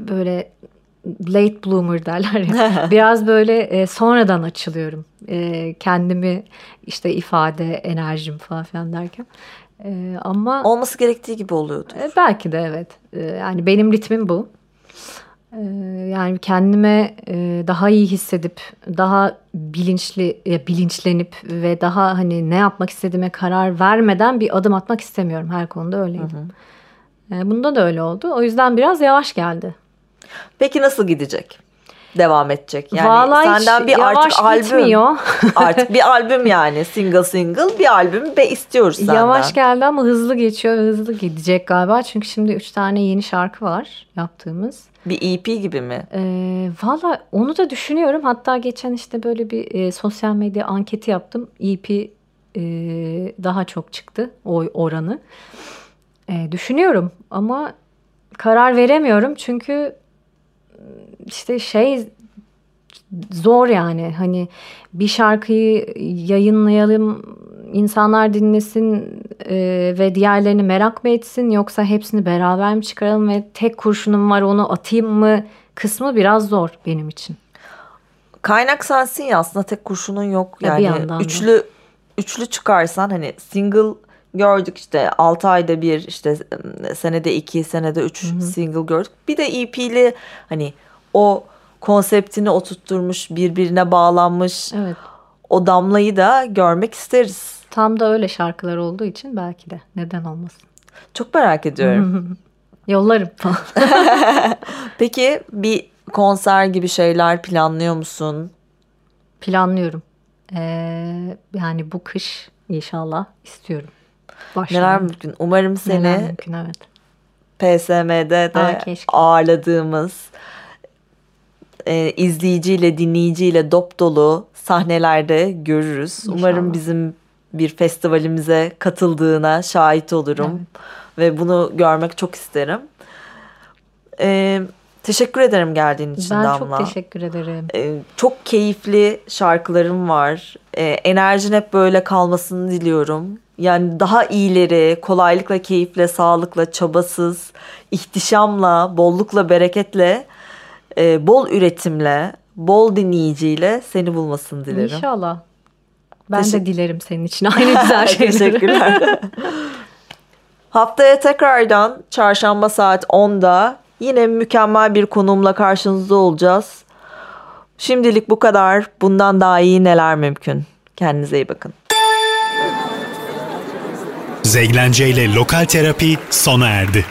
böyle late bloomer derler ya. Biraz böyle e, sonradan açılıyorum. E, kendimi işte ifade, enerjim falan filan derken. E, ama Olması gerektiği gibi oluyordu. e, belki de evet. E, yani benim ritmim bu. E, yani kendime e, daha iyi hissedip, daha bilinçli, bilinçlenip ve daha hani ne yapmak istediğime karar vermeden bir adım atmak istemiyorum. Her konuda öyleydim. E, bunda da öyle oldu. O yüzden biraz yavaş geldi. Peki nasıl gidecek? Devam edecek. Yani Vallahi senden bir artık albüm. artık bir albüm yani single single bir albüm ve istiyoruz senden. Yavaş geldi ama hızlı geçiyor ve hızlı gidecek galiba. Çünkü şimdi üç tane yeni şarkı var yaptığımız. Bir EP gibi mi? Ee, Valla onu da düşünüyorum. Hatta geçen işte böyle bir e, sosyal medya anketi yaptım. EP e, daha çok çıktı o oranı. E, düşünüyorum ama karar veremiyorum. Çünkü işte şey zor yani hani bir şarkıyı yayınlayalım insanlar dinlesin e, ve diğerlerini merak mı etsin yoksa hepsini beraber mi çıkaralım ve tek kurşunum var onu atayım mı kısmı biraz zor benim için. Kaynak sensin ya aslında tek kurşunun yok. Ya Yani bir yandan da. üçlü üçlü çıkarsan hani single gördük işte 6 ayda bir işte senede 2 senede 3 single gördük. Bir de EP'li hani o konseptini oturtturmuş birbirine bağlanmış Evet o damlayı da görmek isteriz. tam da öyle şarkılar olduğu için belki de neden olmasın. Çok merak ediyorum. Yollarım falan. Peki bir konser gibi şeyler planlıyor musun? Planlıyorum. Ee, yani bu kış inşallah istiyorum. Neler Başlayalım. mümkün? Umarım seni Neler mümkün evet. PSM'de de Aa, keşke. ağırladığımız e, izleyiciyle dinleyiciyle dop dolu sahnelerde görürüz. Umarım İnşallah. bizim bir festivalimize katıldığına şahit olurum ve bunu görmek çok isterim. E, teşekkür ederim geldiğin için Ben Damla. çok teşekkür ederim. E, çok keyifli şarkılarım var. E, enerjin hep böyle kalmasını diliyorum. Yani daha iyileri, kolaylıkla, keyifle, sağlıkla, çabasız, ihtişamla, bollukla, bereketle, e, bol üretimle, bol dinleyiciyle seni bulmasını dilerim. İnşallah. Ben Teşekkür- de dilerim senin için aynı güzel şeyleri. Teşekkürler. Haftaya tekrardan çarşamba saat 10'da yine mükemmel bir konuğumla karşınızda olacağız. Şimdilik bu kadar. Bundan daha iyi neler mümkün? Kendinize iyi bakın. Zeglence ile Lokal Terapi sona erdi.